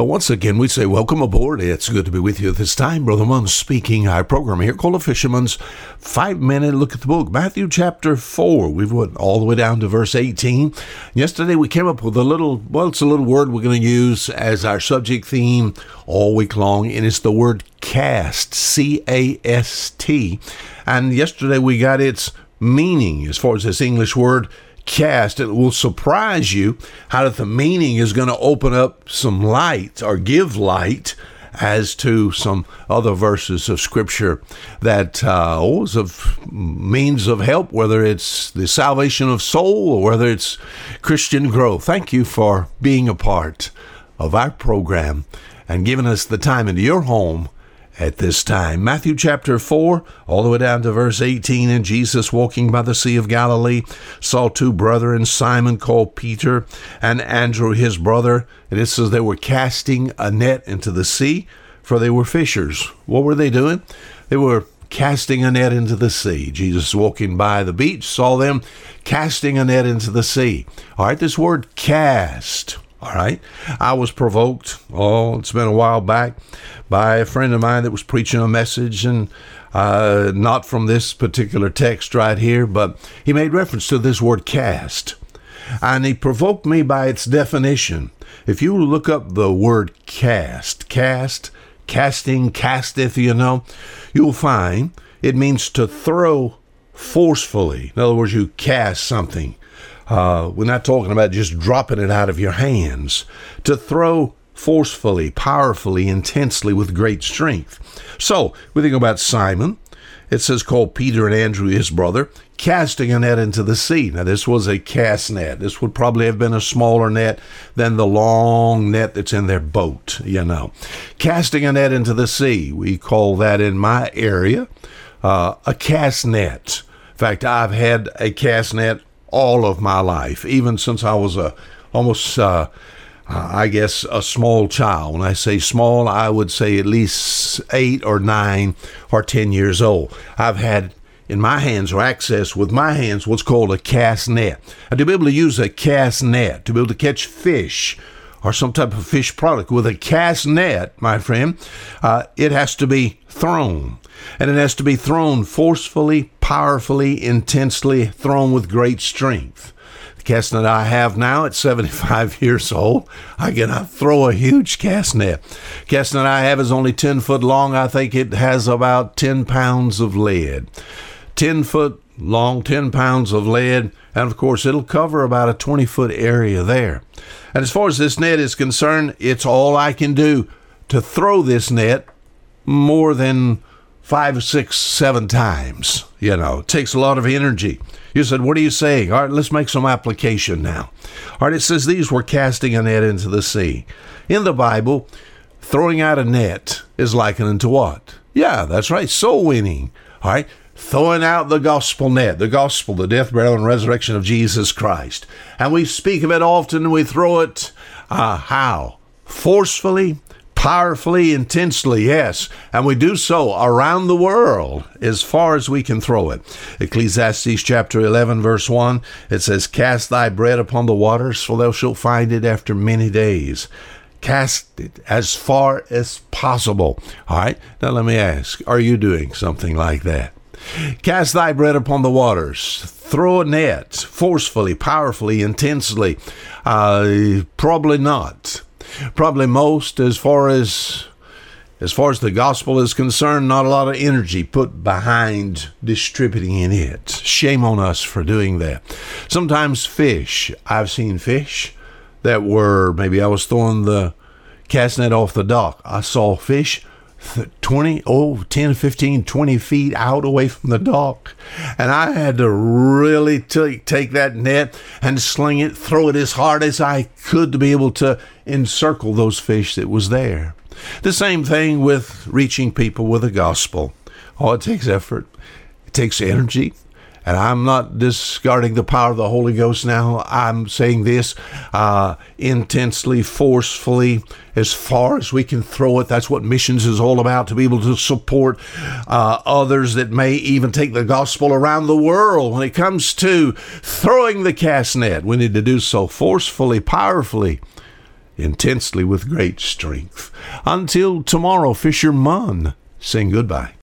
Well, once again, we say welcome aboard. It's good to be with you this time. Brother Munn speaking. Our program here called A Fisherman's Five Minute Look at the Book, Matthew chapter 4. We've went all the way down to verse 18. Yesterday, we came up with a little, well, it's a little word we're going to use as our subject theme all week long, and it's the word cast, C A S T. And yesterday, we got its meaning as far as this English word cast, it will surprise you how that the meaning is going to open up some light or give light as to some other verses of scripture that uh, always of means of help, whether it's the salvation of soul or whether it's Christian growth. Thank you for being a part of our program and giving us the time into your home at this time. Matthew chapter 4, all the way down to verse 18. And Jesus, walking by the Sea of Galilee, saw two brethren, Simon called Peter, and Andrew his brother. And it says they were casting a net into the sea, for they were fishers. What were they doing? They were casting a net into the sea. Jesus, walking by the beach, saw them casting a net into the sea. All right, this word cast all right. I was provoked, oh, it's been a while back, by a friend of mine that was preaching a message, and uh, not from this particular text right here, but he made reference to this word cast. And he provoked me by its definition. If you look up the word cast, cast, casting, casteth, you know, you'll find it means to throw forcefully. In other words, you cast something. Uh, we're not talking about just dropping it out of your hands. To throw forcefully, powerfully, intensely, with great strength. So, we think about Simon. It says, called Peter and Andrew, his brother, casting a net into the sea. Now, this was a cast net. This would probably have been a smaller net than the long net that's in their boat, you know. Casting a net into the sea. We call that in my area uh, a cast net. In fact, I've had a cast net all of my life, even since I was a almost, uh, I guess, a small child. When I say small, I would say at least eight or nine or ten years old. I've had in my hands or access with my hands what's called a cast net. And to be able to use a cast net, to be able to catch fish or some type of fish product with a cast net, my friend, uh, it has to be thrown. And it has to be thrown forcefully, powerfully, intensely, thrown with great strength. The cast net I have now at 75 years old, I cannot throw a huge cast net. Cast net I have is only 10 foot long. I think it has about 10 pounds of lead. 10 foot long, 10 pounds of lead, and of course it'll cover about a 20 foot area there. And as far as this net is concerned, it's all I can do to throw this net more than five, six, seven times. You know, it takes a lot of energy. You said, What are you saying? All right, let's make some application now. All right, it says these were casting a net into the sea. In the Bible, throwing out a net is likened to what? Yeah, that's right, soul winning. All right, throwing out the gospel net, the gospel, the death, burial, and resurrection of Jesus Christ. And we speak of it often we throw it, uh, how? Forcefully, powerfully, intensely, yes, and we do so around the world as far as we can throw it. Ecclesiastes chapter 11, verse 1, it says, Cast thy bread upon the waters, for thou shalt find it after many days. Cast it as far as possible. All right, now let me ask, are you doing something like that? Cast thy bread upon the waters. Throw a net forcefully, powerfully, intensely. Uh, probably not probably most as far as as far as the gospel is concerned, not a lot of energy put behind distributing in it. Shame on us for doing that. Sometimes fish, I've seen fish that were maybe I was throwing the cast net off the dock. I saw fish 20, oh, 10, 15, 20 feet out away from the dock. And I had to really t- take that net and sling it, throw it as hard as I could to be able to encircle those fish that was there. The same thing with reaching people with the gospel. Oh, it takes effort. It takes energy. And I'm not discarding the power of the Holy Ghost now. I'm saying this uh, intensely, forcefully, as far as we can throw it. That's what missions is all about to be able to support uh, others that may even take the gospel around the world. When it comes to throwing the cast net, we need to do so forcefully, powerfully, intensely with great strength. Until tomorrow, Fisher fisherman, saying goodbye.